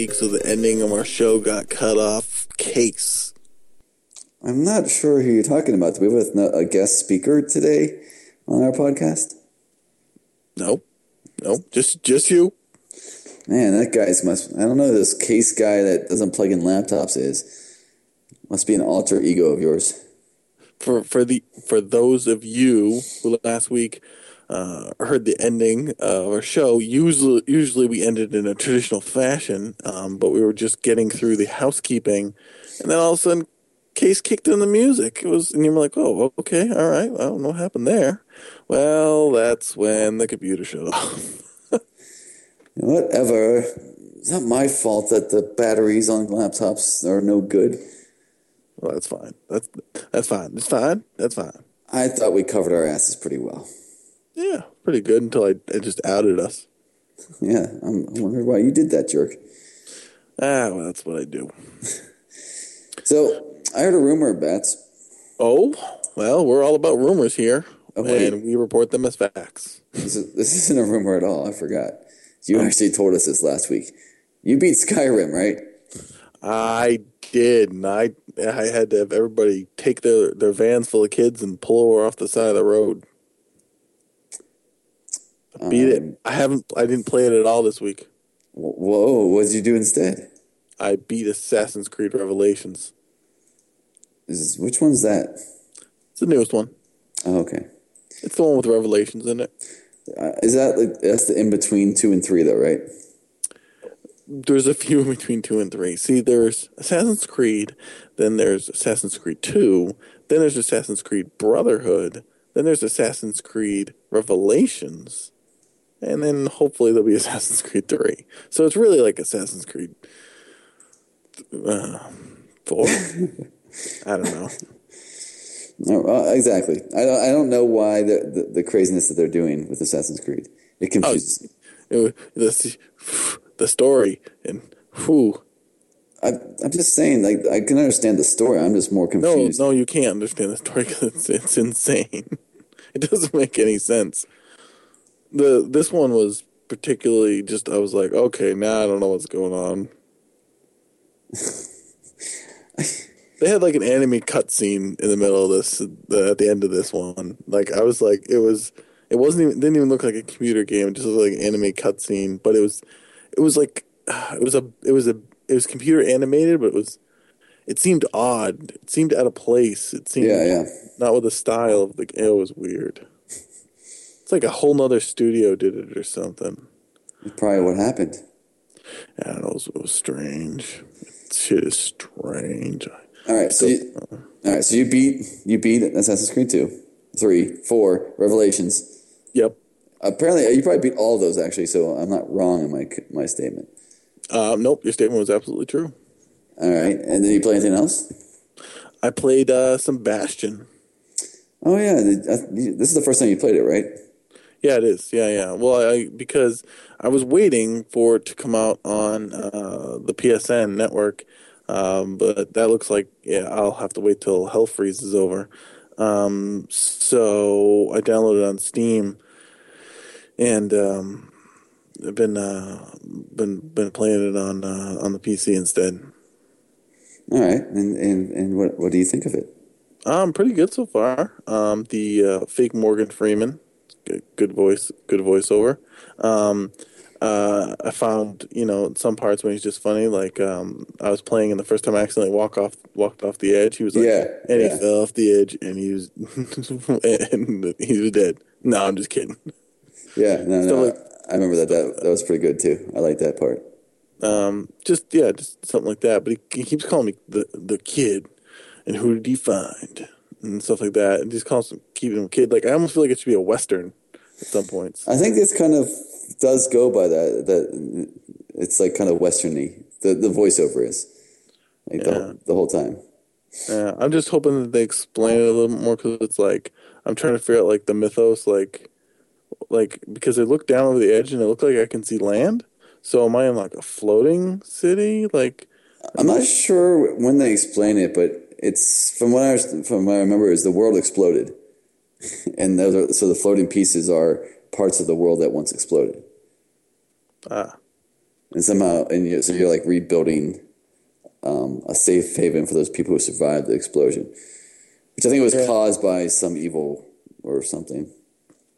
week, so the ending of our show got cut off. Case. I'm not sure who you're talking about. Do we have a, guest speaker today on our podcast? Nope. Nope. Just just you. Man, that guy's must. I don't know who this case guy that doesn't plug in laptops is. Must be an alter ego of yours. For for the for those of you who last week uh, heard the ending of our show, usually usually we ended in a traditional fashion, um, but we were just getting through the housekeeping, and then all of a sudden, Case kicked in the music. It was, and you were like, "Oh, okay, all right. I don't know what happened there." Well, that's when the computer shut off. Whatever. It's not my fault that the batteries on laptops are no good. Well, that's fine. That's that's fine. It's fine. That's fine. I thought we covered our asses pretty well. Yeah, pretty good until I it just outed us. Yeah, I'm, I wonder why you did that, jerk. Ah, well, that's what I do. So I heard a rumor, Bats. Oh, well, we're all about rumors here, Oh, and we report them as facts. This, is, this isn't a rumor at all. I forgot. You Oh. actually told us this last week. You beat Skyrim, right? I did, and I I had to have everybody take their their vans full of kids and pull over off the side of the road. I beat Um, it. I haven't. I didn't play it at all this week. Whoa, what did you do instead? I beat Assassin's Creed Revelations. Is, which one's that? It's the newest one. Oh, okay. It's the one with Revelations in it. Uh, is that like that's the in between two and three though, right? there's a few in between two and three. See, there's Assassin's Creed, then there's Assassin's Creed Two, then there's Assassin's Creed Brotherhood, then there's Assassin's Creed Revelations, and then hopefully there'll be Assassin's Creed Three. So it's really like Assassin's Creed uh, Four. I don't know. No, uh, exactly. I don't, I don't know why the, the the craziness that they're doing with Assassin's Creed. It confuses. me. It, the the story and who. I, I'm just saying, like I can understand the story. I'm just more confused. No, no, you can't understand the story because it's, it's insane. It doesn't make any sense. The this one was particularly just I was like, okay, now I don't know what's going on. they had like an anime cutscene in the middle of this the, at the end of this one. Like I was like, it was it wasn't even didn't even look like a computer game. It just looked like an anime cutscene, but it was it was like it was a it was a it was computer animated, but it was it seemed odd. It seemed out of place. It seemed Yeah, yeah. not with the style of the. It was weird. It's like a whole nother studio did it or something. Probably what happened. Don't. It was, it was strange. Shit is strange. All right, so you, all right, so you beat you beat Assassin's Creed two, three, four, Revelations. Yep. Apparently, you probably beat all of those actually. So I'm not wrong in my my statement. Um, nope. Your statement was absolutely true. All right, and then you play anything else? I played uh, some Bastion. Oh yeah, uh, this is the first time you played it, right? Yeah, it is. Yeah, yeah. Well, I because I was waiting for it to come out on uh, the PSN network, um, but that looks like yeah, I'll have to wait till Hell Freeze is over. Um, so I downloaded it on Steam, and um, I've been uh, been been playing it on uh, on the PC instead. All right, and and, and what what do you think of it? Um, pretty good so far. Um, the uh, fake Morgan Freeman, good, good voice, good voiceover. Um, uh, I found you know some parts when he's just funny. Like um, I was playing, and the first time I accidentally walk off, walked off the edge. He was like, Yeah, and yeah. he fell off the edge, and he was, and he was dead. No, I'm just kidding. Yeah, no, So, no, like- I remember that. That that was pretty good too. I like that part. Um, just yeah, just something like that. But he, he keeps calling me the the kid, and who did he find, and stuff like that. And just him keeping him kid. Like I almost feel like it should be a western at some points. I think this kind of does go by that. That it's like kind of westerny. The the voiceover is like Yeah. the, the whole time. Yeah, I'm just hoping that they explain it a little more because it's like I'm trying to figure out like the mythos, like like because I look down over the edge and it looked like I can see land. So am I in like a floating city? Like I'm not sure when they explain it, but it's from what I from what I remember is the world exploded, and those are, so the floating pieces are parts of the world that once exploded. Ah, and somehow, and you, so you're like rebuilding um, a safe haven for those people who survived the explosion, which I think was Yeah. caused by some evil or something.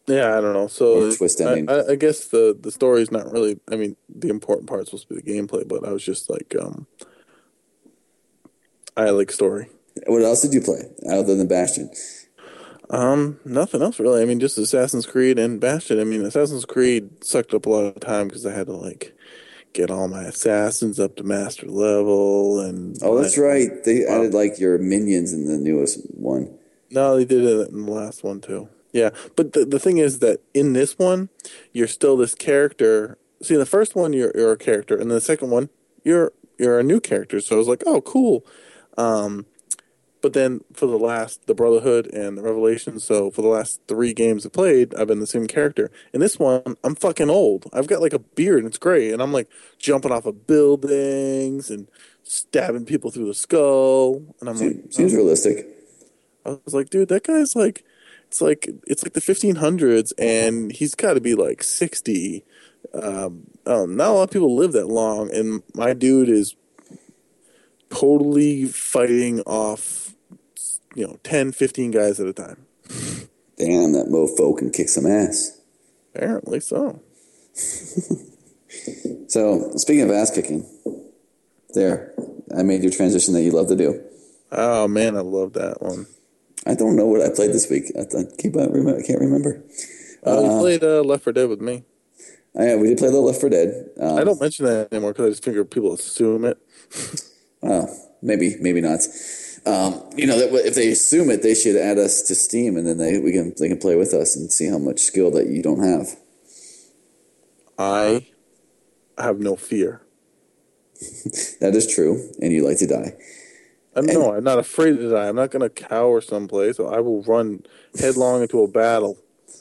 yeah, I don't know. So twist I, ending. I, I guess the the story's not really. I mean, the important part's supposed to be the gameplay, but I was just like, um, I like story. What else did you play other than Bastion? Um, nothing else really. I mean, just Assassin's Creed and Bastion. I mean, Assassin's Creed sucked up a lot of time because I had to like get all my assassins up to master level and. Oh, that's right. They Wow. added like your minions in the newest one. No, they did it in the last one too. Yeah, but the the thing is that in this one, you're still this character. See, in the first one, you're you're a character, and the second one, you're you're a new character. So I was like, oh, cool. Um, but then for the last, the Brotherhood and the Revelation. So for the last three games I played, I've been the same character. In this one, I'm fucking old. I've got like a beard, and it's gray, and I'm like jumping off of buildings and stabbing people through the skull, and I'm like, Seems, seems realistic. I was like, dude, that guy's like, it's like it's like the 1500s, and he's got to be like 60. Um, um, not a lot of people live that long, and my dude is totally fighting off, you know, 10, 15 guys at a time. Damn, that mofo can kick some ass. Apparently so. So, speaking of ass kicking, there, I made your transition that you love to do. Oh man, I love that one. I don't know what I played this week. I, I keep remember. I can't remember. Uh, you played uh, Left 4 Dead with me. Oh, yeah, we did play the Left 4 Dead. Um, I don't mention that anymore because I just figure people assume it. Well, maybe, maybe not. Um, you know, that if they assume it, they should add us to Steam, and then they we can they can play with us and see how much skill that you don't have. I have no fear. That is true, and you like to die. I'm, no, I'm not afraid to die. I'm not going to cower someplace. I will run headlong into a battle.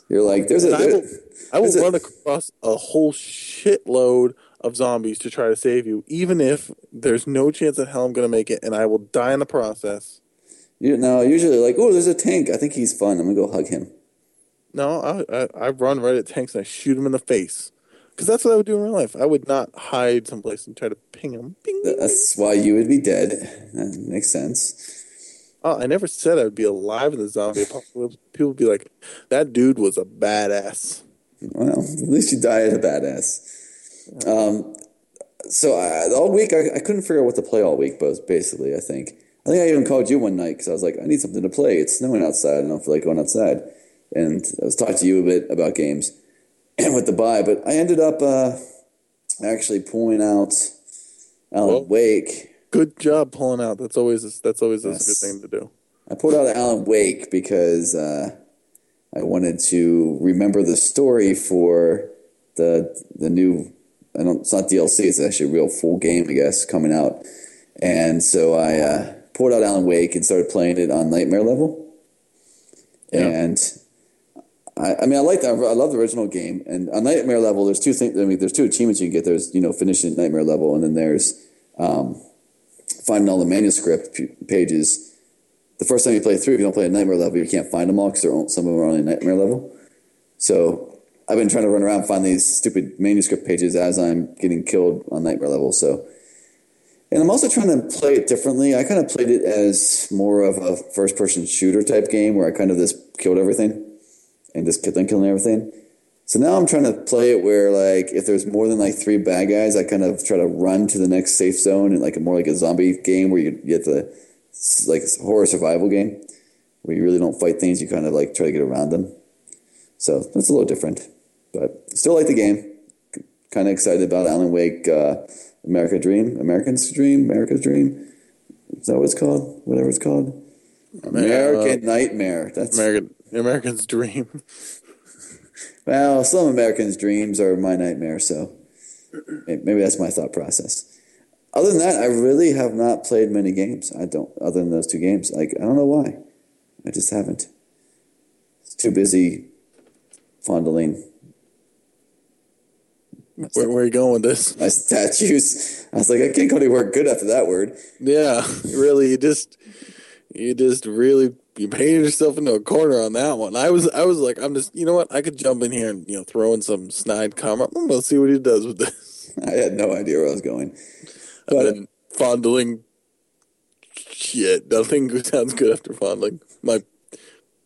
You're like, there's a I will, there- I will there's a- run across a whole shitload of zombies to try to save you, even if there's no chance in hell I'm going to make it, and I will die in the process. you know, usually like, oh, there's a tank. I think he's fun. I'm gonna go hug him. No, I, I, I run right at tanks and I shoot them in the face. Because that's what I would do in real life. I would not hide someplace and try to ping them. Bing, bing. That's why you would be dead. That makes sense. Oh, I never said I would be alive in the zombie apocalypse. People would be like, that dude was a badass. Well, at least you die at a badass. Um, so I, all week I, I couldn't figure out what to play all week, but basically I think I think I even called you one night because I was like, I need something to play. It's snowing outside. and I don't feel like going outside, and I was talking to you a bit about games and what to buy. But I ended up uh, actually pulling out Alan Well- Wake. Good job pulling out. That's always that's always Yes. a good thing to do. I pulled out Alan Wake because uh, I wanted to remember the story for the the new. I don't. It's not DLC. It's actually a real full game, I guess, coming out. And so I uh, pulled out Alan Wake and started playing it on Nightmare level. Yeah. And I, I mean, I like that. I love the original game. And on Nightmare level, there's two things. I mean, there's two achievements you can get. There's you know finishing Nightmare level, and then there's um, finding all the manuscript p- pages the first time you play through, if you don't play a nightmare level, you can't find them all because some of them are on only nightmare level. So I've been trying to run around find these stupid manuscript pages as I'm getting killed on nightmare level. So, and I'm also trying to play it differently. I kind of played it as more of a first person shooter type game where I kind of just killed everything and just kept on killing everything. So now I'm trying to play it where like if there's more than like three bad guys, I kind of try to run to the next safe zone and like more like a zombie game where you get the like horror survival game where you really don't fight things, you kind of like try to get around them. So that's a little different, but still like the game. Kind of excited about Alan Wake, uh, America Dream, American's Dream, America's Dream. Is that what it's called? Whatever it's called. American Nightmare. That's American American's dream. well, some Americans' dreams are my nightmare. So maybe that's my thought process. Other than that, I really have not played many games. I don't, other than those two games. Like I don't know why. I just haven't. It's too busy fondling Where, where are you going with this? my statues. I was like, I can't go anywhere good after that word. Yeah, really, you just you just really you painted yourself into a corner on that one. I was I was like, I'm just you know what? I could jump in here and you know throw in some snide comment. I'm gonna see what he does with this. I had no idea where I was going. But and fondling shit. Nothing sounds good after fondling. My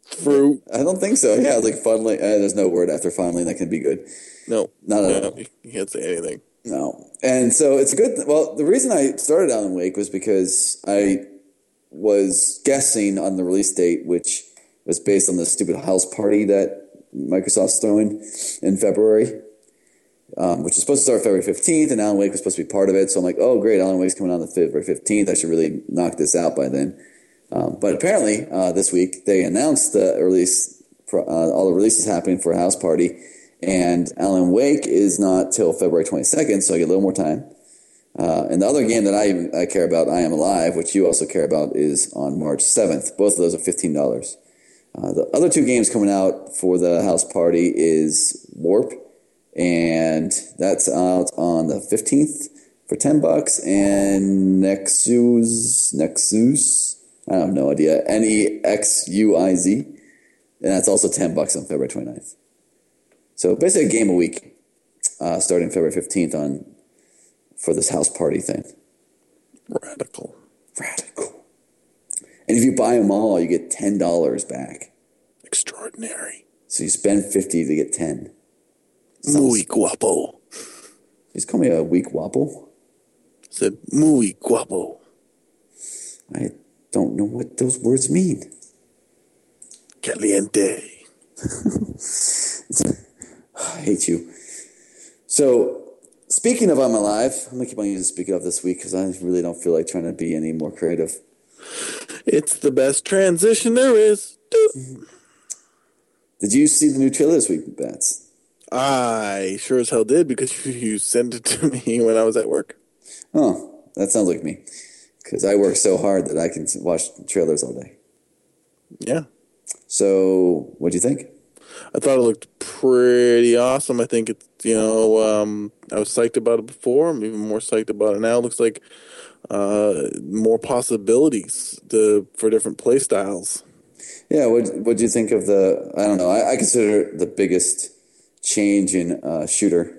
fruit. I don't think so. Yeah, like fondling. Uh, there's no word after fondling that can be good. No, not at all. You can't say anything. No, and so it's a good. Th- well, the reason I started Alan Wake was because I was guessing on the release date, which was based on the stupid house party that Microsoft's throwing in February, um, which was supposed to start February 15th, and Alan Wake was supposed to be part of it. So I'm like, oh, great, Alan Wake's coming on the February 15th. I should really knock this out by then. Um, but apparently, uh, this week they announced the release, uh, all the releases happening for a house party, and Alan Wake is not till February 22nd, so I get a little more time. Uh, and the other game that I, I care about, I Am Alive, which you also care about, is on March 7th. Both of those are $15. Uh, the other two games coming out for the house party is Warp, and that's out on the 15th for 10 bucks, and Nexus, Nexus, I have no idea, N E X U I Z, and that's also 10 bucks on February 29th. So basically a game a week, uh, starting February 15th on for this house party thing. Radical. Radical. And if you buy them all, you get ten dollars back. Extraordinary. So you spend fifty to get ten. muy guapo. Just call me a weak wobble. said muy guapo. I don't know what those words mean. Caliente. I hate you. So Speaking of I'm Alive, I'm going to keep on using Speaking of this week because I really don't feel like trying to be any more creative. It's the best transition there is. Mm-hmm. Did you see the new trailer this week, Bats? I sure as hell did because you sent it to me when I was at work. Oh, that sounds like me. Because I work so hard that I can watch trailers all day. Yeah. So, what do you think? I thought it looked pretty awesome. I think it's you know um, I was psyched about it before. I'm even more psyched about it now. It looks like uh, more possibilities to, for different play styles. Yeah, what what do you think of the? I don't know. I, I consider the biggest change in uh, shooter,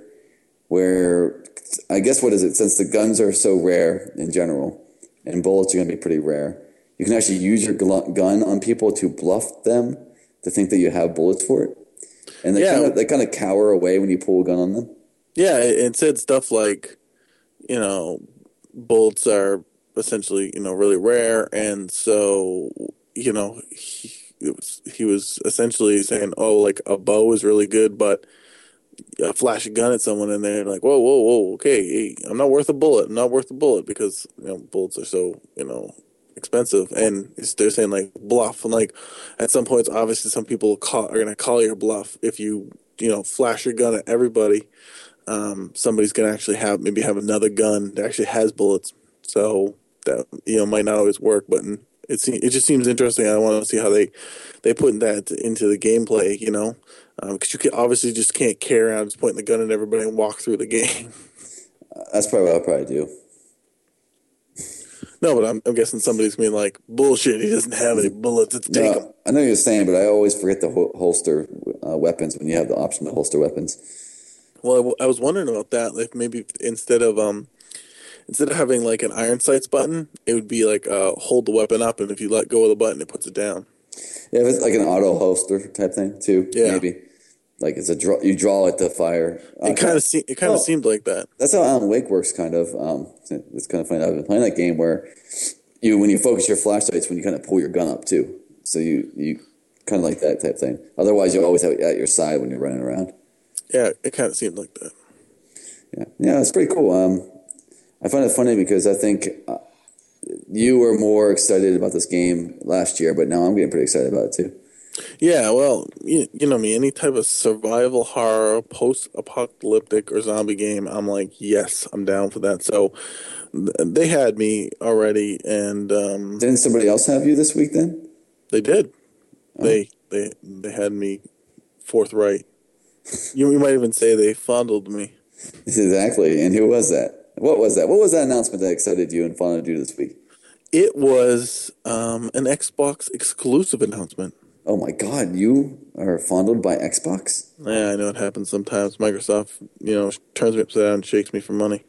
where I guess what is it? Since the guns are so rare in general, and bullets are going to be pretty rare, you can actually use your gun on people to bluff them to think that you have bullets for it, and they yeah. kind of they kind of cower away when you pull a gun on them. Yeah, it said stuff like, you know, bullets are essentially you know really rare, and so you know he, was, he was essentially saying, oh, like a bow is really good, but a flash a gun at someone and they're like, whoa, whoa, whoa, okay, hey, I'm not worth a bullet. I'm not worth a bullet because you know bullets are so you know expensive, and they're saying like bluff, and like at some points, obviously, some people call, are to call your bluff if you you know flash your gun at everybody. Um, somebody's to actually have maybe have another gun that actually has bullets, so that you know might not always work, but it it just seems interesting. I want to see how they they put that into the gameplay, you know, because um, you can, obviously just can't carry around just pointing the gun at everybody and walk through the game. That's probably what I'll probably do. No, but I'm, I'm guessing somebody's being like, bullshit, he doesn't have any bullets. Let's take no, him. I know you're saying, but I always forget to hol- holster uh, weapons when you have the option to holster weapons. Well, I, w- I was wondering about that. Like maybe instead of um, instead of having like an iron sights button, it would be like uh, hold the weapon up, and if you let go of the button, it puts it down. Yeah, if it's like an auto holster type thing too. Yeah, maybe like it's a draw. You draw it to fire. It kind of se- it kind of seemed like that. That's how Alan Wake works, kind of. Um, it's kind of funny. I've been playing that game where you, when you focus your flashlights, when you kind of pull your gun up too. So you you kind of like that type thing. Otherwise, you always have it at your side when you're running around. Yeah, it kind of seemed like that. Yeah, yeah, it's pretty cool. Um, I find it funny because I think uh, you were more excited about this game last year, but now I'm getting pretty excited about it too. Yeah, well, you, you know me, any type of survival horror, post apocalyptic, or zombie game, I'm like, yes, I'm down for that. So they had me already, and um, didn't somebody else have you this week? Then they did. Oh. They they they had me forthright. you, you might even say they fondled me. Exactly. And who was that? What was that? What was that announcement that excited you and fondled you this week? It was um, an Xbox exclusive announcement. Oh my God, you are fondled by Xbox? Yeah, I know it happens sometimes. Microsoft, you know, turns me upside down and shakes me for money.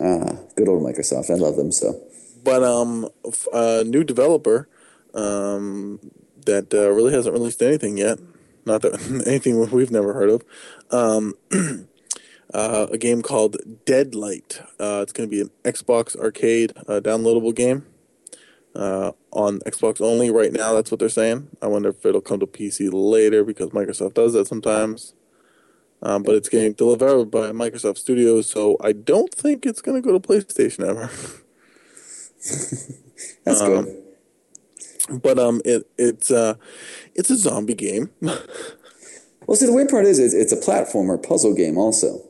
Ah, good old Microsoft. I love them so. But um, a new developer um, that uh, really hasn't released anything yet. Not that anything we've never heard of. Um, uh, a game called Deadlight. Uh, it's going to be an Xbox Arcade uh, downloadable game uh, on Xbox only right now. That's what they're saying. I wonder if it'll come to PC later because Microsoft does that sometimes. Um, but it's getting delivered by Microsoft Studios, so I don't think it's going to go to PlayStation ever. That's um, good. But um, it it's uh, it's a zombie game. well, see, the weird part is, it's a platformer puzzle game, also.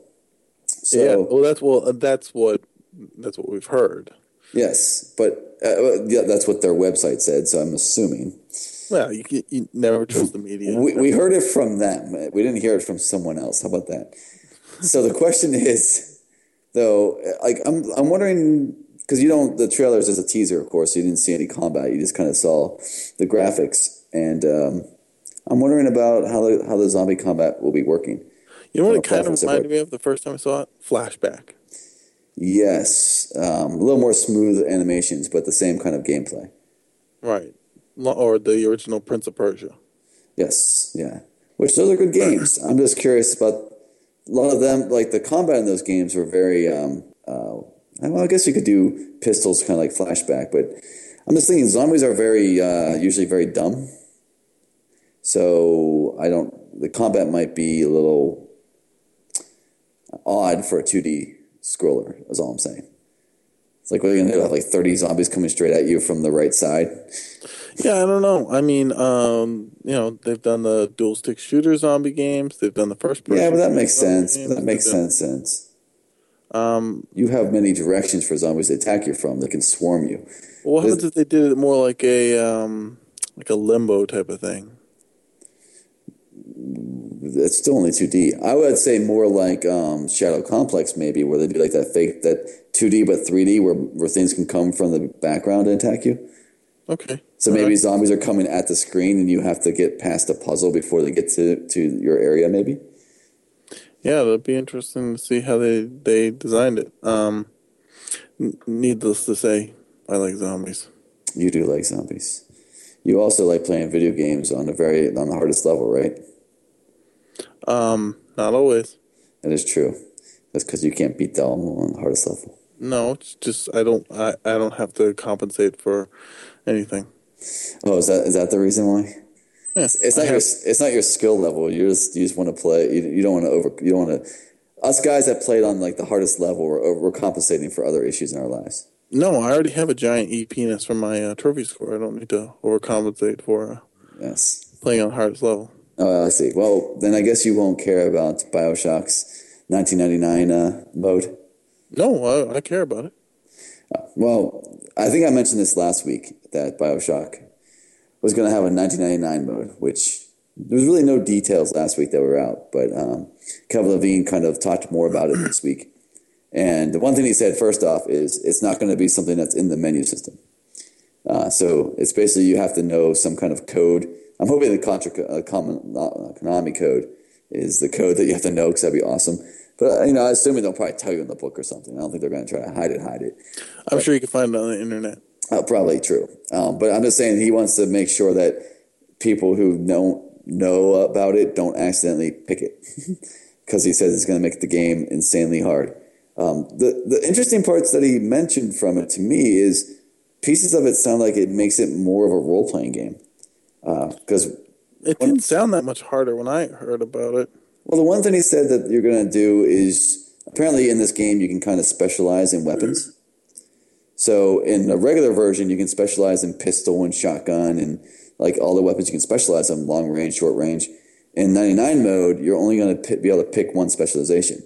So, yeah, well, that's well, that's what that's what we've heard. Yes, but uh, yeah, that's what their website said. So I'm assuming. Well, you, you never trust the media. We, we heard it from them. We didn't hear it from someone else. How about that? so the question is, though, like I'm, I'm wondering because you don't. The trailers as a teaser, of course. So you didn't see any combat. You just kind of saw the graphics, and um, I'm wondering about how the how the zombie combat will be working. You know what it kind of reminded me of the first time I saw it? Flashback. Yes, um, a little more smooth animations, but the same kind of gameplay. Right, or the original Prince of Persia. Yes, yeah. Which those are good games. I'm just curious about a lot of them. Like the combat in those games were very. Um, uh, well, I guess you could do pistols, kind of like flashback, but I'm just thinking zombies are very uh, usually very dumb. So I don't. The combat might be a little odd for a 2D scroller. Is all I'm saying. It's like, what are you gonna do? Have like 30 zombies coming straight at you from the right side? Yeah, I don't know. I mean, um, you know, they've done the dual stick shooter zombie games. They've done the first person. Yeah, but that makes sense. That makes sense. Sense. Um, you have many directions for zombies to attack you from. They can swarm you. Well, what happens if they did it more like a um, like a limbo type of thing? It's still only 2D. I would say more like um, Shadow Complex, maybe, where they do like that fake that 2D but 3D, where where things can come from the background and attack you. Okay. So maybe right. zombies are coming at the screen, and you have to get past a puzzle before they get to to your area. Maybe. Yeah, that'd be interesting to see how they they designed it. Um, needless to say, I like zombies. You do like zombies. You also like playing video games on the very on the hardest level, right? Um, not always. That is true. That's because you can't beat them on the hardest level. No, it's just I don't I, I don't have to compensate for anything. Oh, is that is that the reason why? Yeah, it's not have, your it's not your skill level. You just you just want to play. You, you don't want to over. You don't want to. Us guys that played on like the hardest level, we're, we're compensating for other issues in our lives. No, I already have a giant E penis from my uh, trophy score. I don't need to overcompensate for uh, yes playing on hardest level. Oh, I see. Well, then I guess you won't care about Bioshock's 1999 uh, mode. No, I, I care about it. Uh, well, I think I mentioned this last week that Bioshock was going to have a 1999 mode, which there was really no details last week that were out, but um, Kevin Levine kind of talked more about it this week. And the one thing he said first off is it's not going to be something that's in the menu system. Uh, so it's basically you have to know some kind of code I'm hoping the Contra uh, common, uh, Konami code is the code that you have to know because that'd be awesome. But you know, I assuming they'll probably tell you in the book or something. I don't think they're going to try to hide it. Hide it. I'm but, sure you can find it on the internet. Uh, probably true. Um, but I'm just saying he wants to make sure that people who don't know about it don't accidentally pick it because he says it's going to make the game insanely hard. Um, the the interesting parts that he mentioned from it to me is pieces of it sound like it makes it more of a role playing game because uh, it didn't sound that much harder when I heard about it. Well, the one thing he said that you're going to do is apparently in this game you can kind of specialize in weapons. So in a regular version, you can specialize in pistol and shotgun and like all the weapons you can specialize in long range, short range. In 99 mode, you're only going to be able to pick one specialization.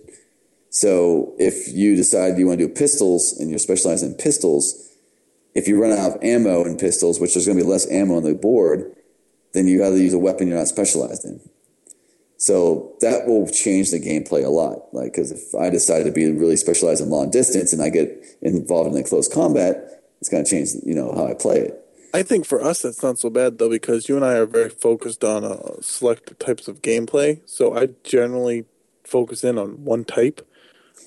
So if you decide you want to do pistols and you're specialized in pistols, if you run out of ammo in pistols, which there's going to be less ammo on the board, then you got to use a weapon you're not specialized in. So that will change the gameplay a lot. Like, because if I decide to be really specialized in long distance and I get involved in a close combat, it's going to change, you know, how I play it. I think for us that's not so bad though because you and I are very focused on uh, select types of gameplay. So I generally focus in on one type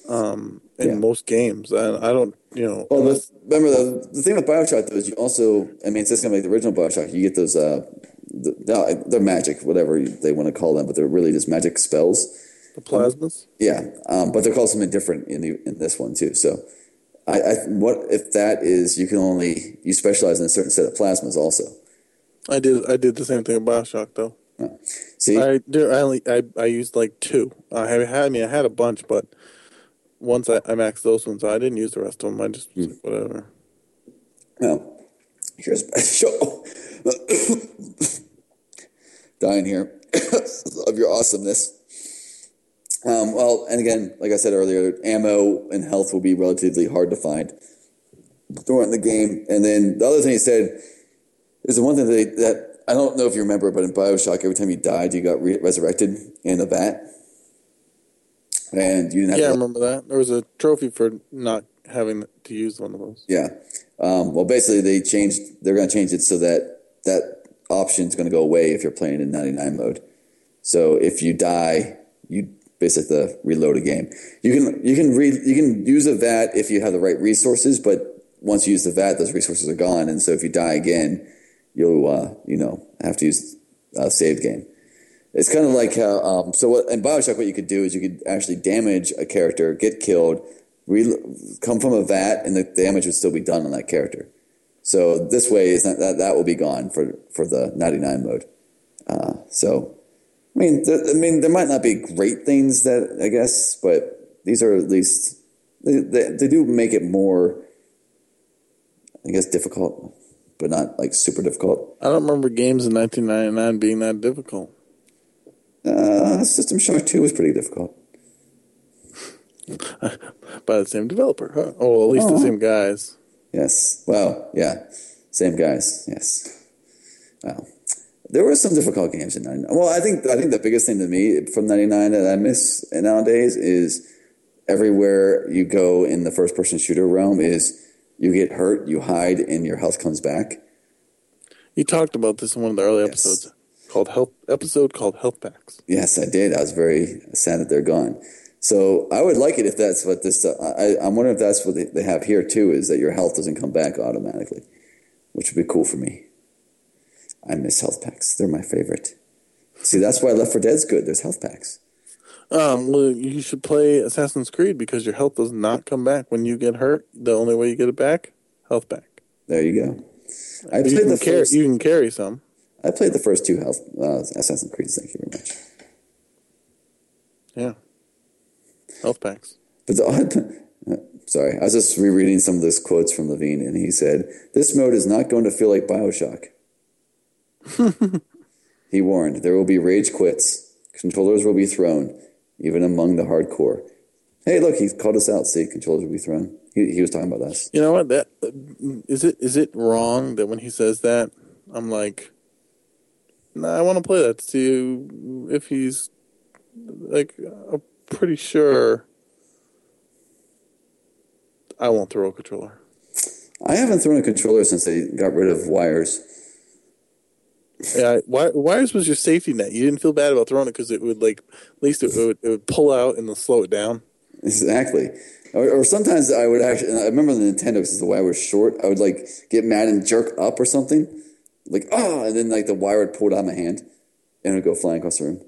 um, in Yeah. most games, and I don't, you know, Well, unless- remember the the thing with Bioshock though is you also, I mean, it's just gonna make the original Bioshock. You get those, uh, the, they're- they're magic, whatever they want to call them, but they're really just magic spells. the plasmids. Yeah, um, but they're called something different in the, in this one too. So, I, I what if that is you can only you specialize in a certain set of plasmids also. I did, I did the same thing with Bioshock though. See, I do. I only, I, I used like two. I have had, I mean, I had a bunch, but once I, I maxed those ones, I didn't use the rest of them. I just like, whatever. Well, here's my show. Dying here of your awesomeness. Um, well, and again, like I said earlier, ammo and health will be relatively hard to find during the game. And then the other thing he said is the one thing that, they, that I don't know if you remember, but in Bioshock, every time you died, you got re- resurrected in a vat, and you didn't have Yeah, I to remember that. There was a trophy for not having to use one of those. Yeah. Um, well, basically, they changed. They're going to change it so that that option is going to go away if you're playing in 99 mode. So if you die, you basically reload a game. You can you can re, you can use a vat if you have the right resources, but once you use the vat, those resources are gone, and so if you die again, you'll uh, you know have to use a saved game. It's kind of like how um, so what in Bioshock what you could do is you could actually damage a character, get killed, re- come from a vat, and the damage would still be done on that character. So this way is not, that that will be gone for for the 99 mode. Uh, so I mean, th- I mean, there might not be great things that I guess, but these are at least they, they, they do make it more, I guess, difficult, but not like super difficult. I don't remember games in 1999 being that difficult. Uh, System Shock 2 was pretty difficult. By the same developer, huh? Oh, at least the Oh. same guys. Yes. Well, yeah. Same guys. Yes. Wow. There were some difficult games in 99. Well, I think I think the biggest thing to me from 99 that I miss nowadays is everywhere you go in the first person shooter realm is you get hurt, you hide, and your health comes back. You talked about this in one of the early Yes. episodes called health episode called Health Packs. Yes, I did. I was very sad that they're gone. So I would like it if that's what this. I, I'm wondering if that's what they, they have here too. Is that your health doesn't come back automatically, which would be cool for me. I miss health packs. They're my favorite. See, that's why Left 4 Dead's good. There's health packs. Um, well, you should play Assassin's Creed because your health does not come back when you get hurt. The only way you get it back, health back. There you go. I You played can, the carry, first. you can carry some. I played the first two health uh, Assassin's Creed. Thank you very much. Yeah, health packs. But the odd, sorry, I was just rereading some of those quotes from Levine, and he said, "This mode is not going to feel like Bioshock." he warned, "There will be rage quits. Controllers will be thrown, even among the hardcore." Hey, look, he called us out. See, controllers will be thrown. He, he was talking about us. You know what? That is it. Is it wrong that when he says that, I'm like, nah, I want to play that to see if he's like. I'm pretty sure I won't throw a controller. I haven't thrown a controller since they got rid of wires. Yeah, wires was your safety net. You didn't feel bad about throwing it because it would like at least it would, it would pull out and then slow it down. Exactly. Or, or sometimes I would actually, I remember the Nintendo because the wire was short. I would like get mad and jerk up or something, like ah, and then like the wire would pull out of my hand, and it would go flying across the room.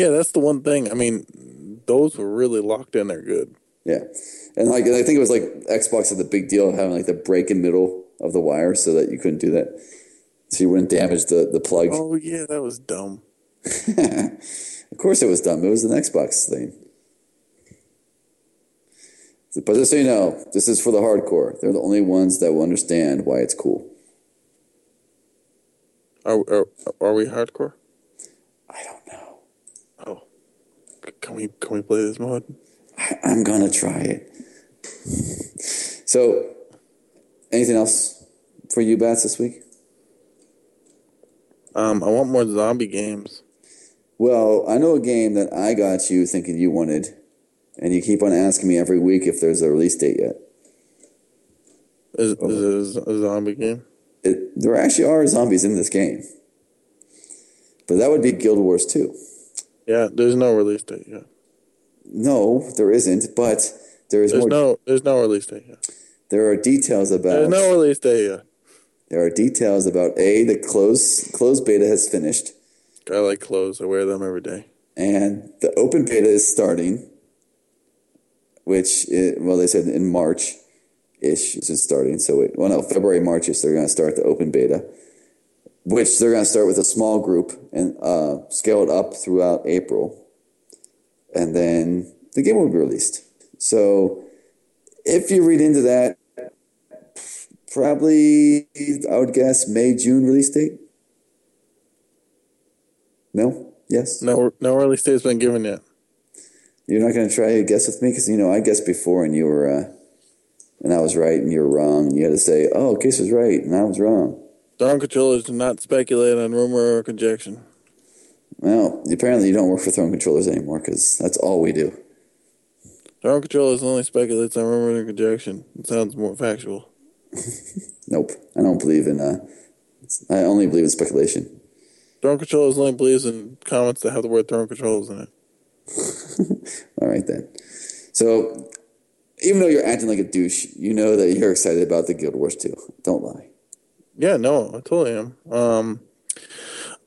Yeah, that's the one thing. I mean, those were really locked in there good. Yeah, and like and I think it was like Xbox had the big deal of having like the break in middle of the wire so that you couldn't do that, so you wouldn't damage the the plug. Oh yeah, that was dumb. of course, it was dumb. It was an Xbox thing. But just so you know, this is for the hardcore. They're the only ones that will understand why it's cool. Are are, are we hardcore? I don't know. Oh, C- can we can we play this mod? I, I'm gonna try it. So, anything else for you, Bats, this week? Um, I want more zombie games. Well, I know a game that I got you thinking you wanted, and you keep on asking me every week if there's a release date yet. Is, is it a zombie game? It, there actually are zombies in this game, but that would be Guild Wars 2. Yeah, there's no release date yet. No, there isn't, but there is There's more. no there's no release date yet. there are details about. There's no release date yet. There are details about a the closed closed beta has finished, I like clothes. I wear them every day. and the open beta is starting. Which i well, they said in March ish is starting. So it, well, no, February March ish they're going to start the open beta, which they're going to start with a small group and uh, scale it up throughout April, and then the game will be released. So if you read into that, probably I would guess May June release date. No. Yes. No no release date's been given yet. You're not going to try to guess with me because you know I guessed before and you were, uh, and I was right and you were wrong and you had to say, "Oh, Case was right and I was wrong." Throne controllers do not speculate on rumor or conjecture. Well, apparently you don't work for Throne Controllers anymore because that's all we do. Throne controllers only speculates on rumor and conjecture. It sounds more factual. Nope, I don't believe in. Uh, I only believe in speculation. Throne controllers only believes in comments that have the word throne controllers in it. All right then. So, even though you're acting like a douche, you know that you're excited about the Guild Wars 2. Don't lie. Yeah, no, I totally am. Um,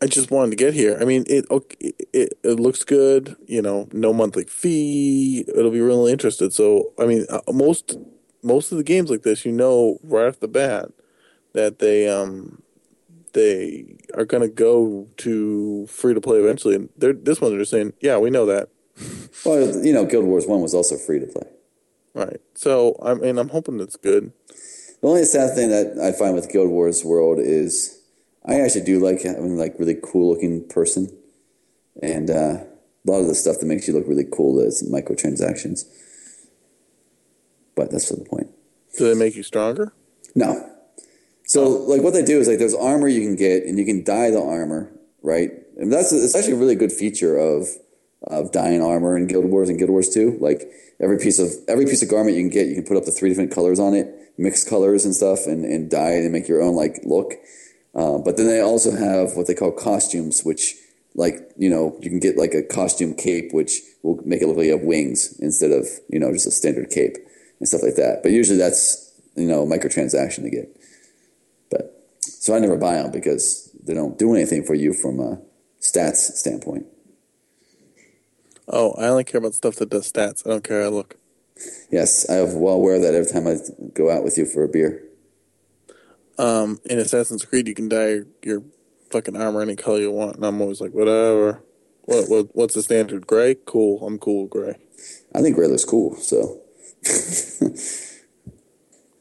I just wanted to get here. I mean, it, it it looks good. You know, no monthly fee. It'll be really interested. So, I mean, uh, most most of the games like this, you know, right off the bat that they um they are going to go to free to play eventually. And they're this one they're just saying, yeah, we know that. Well, you know, Guild Wars 1 was also free to play. Right. So, I mean, I'm hoping it's good. The only sad thing that I find with Guild Wars World is I actually do like having like really cool looking person, and uh, a lot of the stuff that makes you look really cool is microtransactions. But that's for the point. Do they make you stronger? No. So like what they do is like there's armor you can get and you can dye the armor, right? And that's it's actually a really good feature of of dyeing armor in Guild Wars and Guild Wars 2. Like every piece of every piece of garment you can get, you can put up to three different colors on it, mix colors and stuff, and, and dye and make your own like look. Uh, but then they also have what they call costumes, which like you know you can get like a costume cape, which will make it look like you have wings instead of you know just a standard cape and stuff like that. But usually that's you know a microtransaction to get. But so I never buy them because they don't do anything for you from a stats standpoint. Oh, I only care about stuff that does stats. I don't care how I look. Yes, I have well wear that every time I go out with you for a beer. Um, in Assassin's Creed, you can dye your, your fucking armor any color you want, and I'm always like, whatever. What, what what's the standard? Gray? Cool. I'm cool with gray. I think gray looks cool, so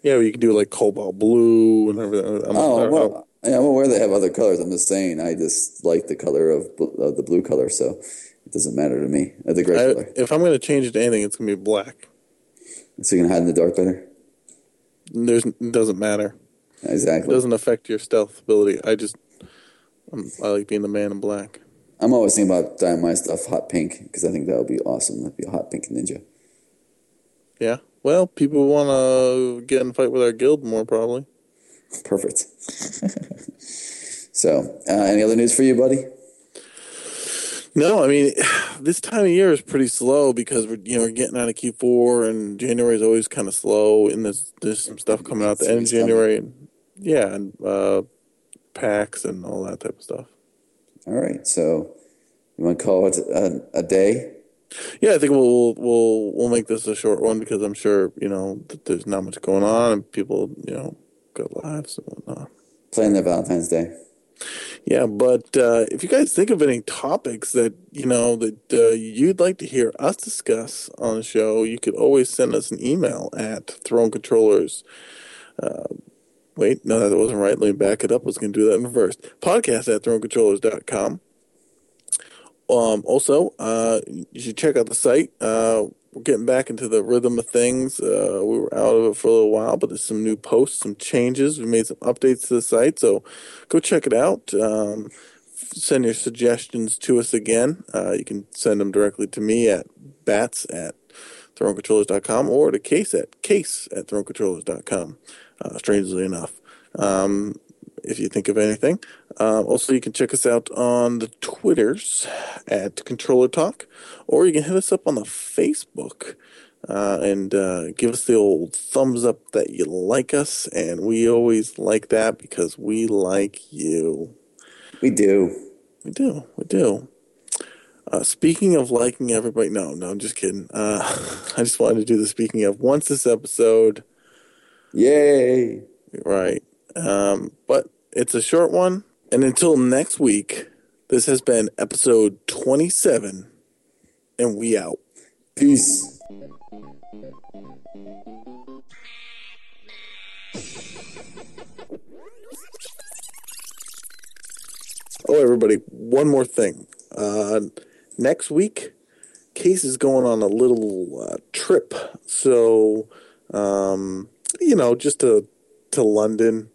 Yeah, you can do like cobalt blue and everything. I'm, Oh well, yeah, I'm aware they have other colors. I'm just saying, I just like the color of, of the blue color, so it doesn't matter to me. Uh, the gray I- color, if I'm going to change it to anything, it's going to be black. so you can hide in the dark better. There's it doesn't matter. It Exactly. doesn't affect your stealth ability. I just I'm, I like being the man in black. I'm always thinking about dyeing my stuff hot pink because I think that would be awesome. That'd be a hot pink ninja. Yeah. Well, people want to get in fight with our guild more probably. Perfect. so, uh, any other news for you, buddy? No, I mean this time of year is pretty slow because we're you know we're getting out of Q4 and January is always kind of slow and there's there's some stuff coming out the end of January and yeah and uh, packs and all that type of stuff. All right. So, you want to call it a, a day? Yeah, I think we'll we'll we'll make this a short one because I'm sure you know there's not much going on and people you know got lives and whatnot. Playing their Valentine's Day. Yeah, but uh, if you guys think of any topics that you know that uh, you'd like to hear us discuss on the show, you could always send us an email at Throne Controllers. Uh, wait, no, that wasn't right. Let me back it up. I was going to do that in reverse. Podcast at thronecontrollers.com. Um, also, uh, you should check out the site. We're getting back into the rhythm of things. Uh, we were out of it for a little while, but there's some new posts, some changes. We made some updates to the site, so go check it out. Um, send your suggestions to us again. Uh, you can send them directly to me at bats at thronecontrollers.com or to case at case at thronecontrollers.com, uh, strangely enough. Um, if you think of anything. Uh, also, you can check us out on the Twitters at Controller Talk, or you can hit us up on the Facebook uh, and uh, give us the old thumbs up that you like us. And we always like that because we like you. We do. We do. We do. Uh, speaking of liking everybody, no, no, I'm just kidding. Uh, I just wanted to do the speaking of once this episode. Yay! Right. Um, but it's a short one. And until next week, this has been episode 27, and we out. Peace. Oh, everybody, one more thing. Uh, next week, Case is going on a little uh, trip. So, um, you know, just to, to London.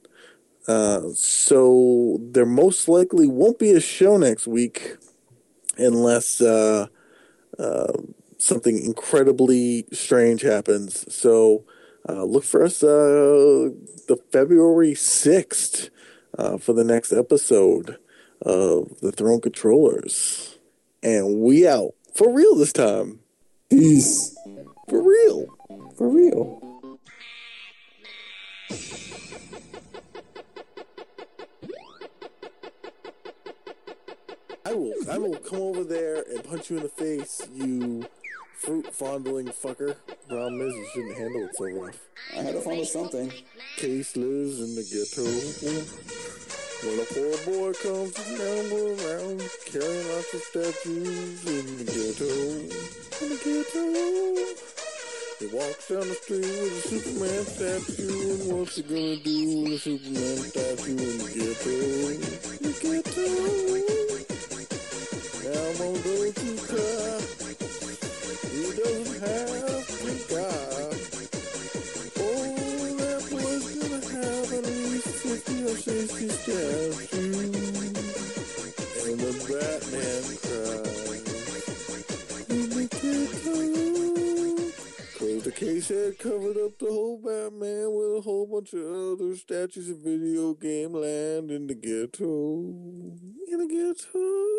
Uh, so there most likely won't be a show next week unless uh, uh, something incredibly strange happens. So uh, look for us uh, the February 6th uh, for the next episode of the Thrown Controllers. And we out. For real this time. Peace. For real. For real. I will I will come over there and punch you in the face, you fruit fondling fucker. Problem is you shouldn't handle it so rough. I had to find something. Case lives in the ghetto. When a poor boy comes to ramble around carrying lots of statues in the ghetto. In the ghetto. He walks down the street with a Superman statue, and what's he gonna do with a Superman statue in the ghetto? In the ghetto. I'm gonna go to cry. He doesn't have to die. Oh, that boy's gonna have at least 50 or 60 statues. And the Batman cries. In the ghetto. Cause the case had covered up the whole Batman with a whole bunch of other statues of video game land in the ghetto. In the ghetto.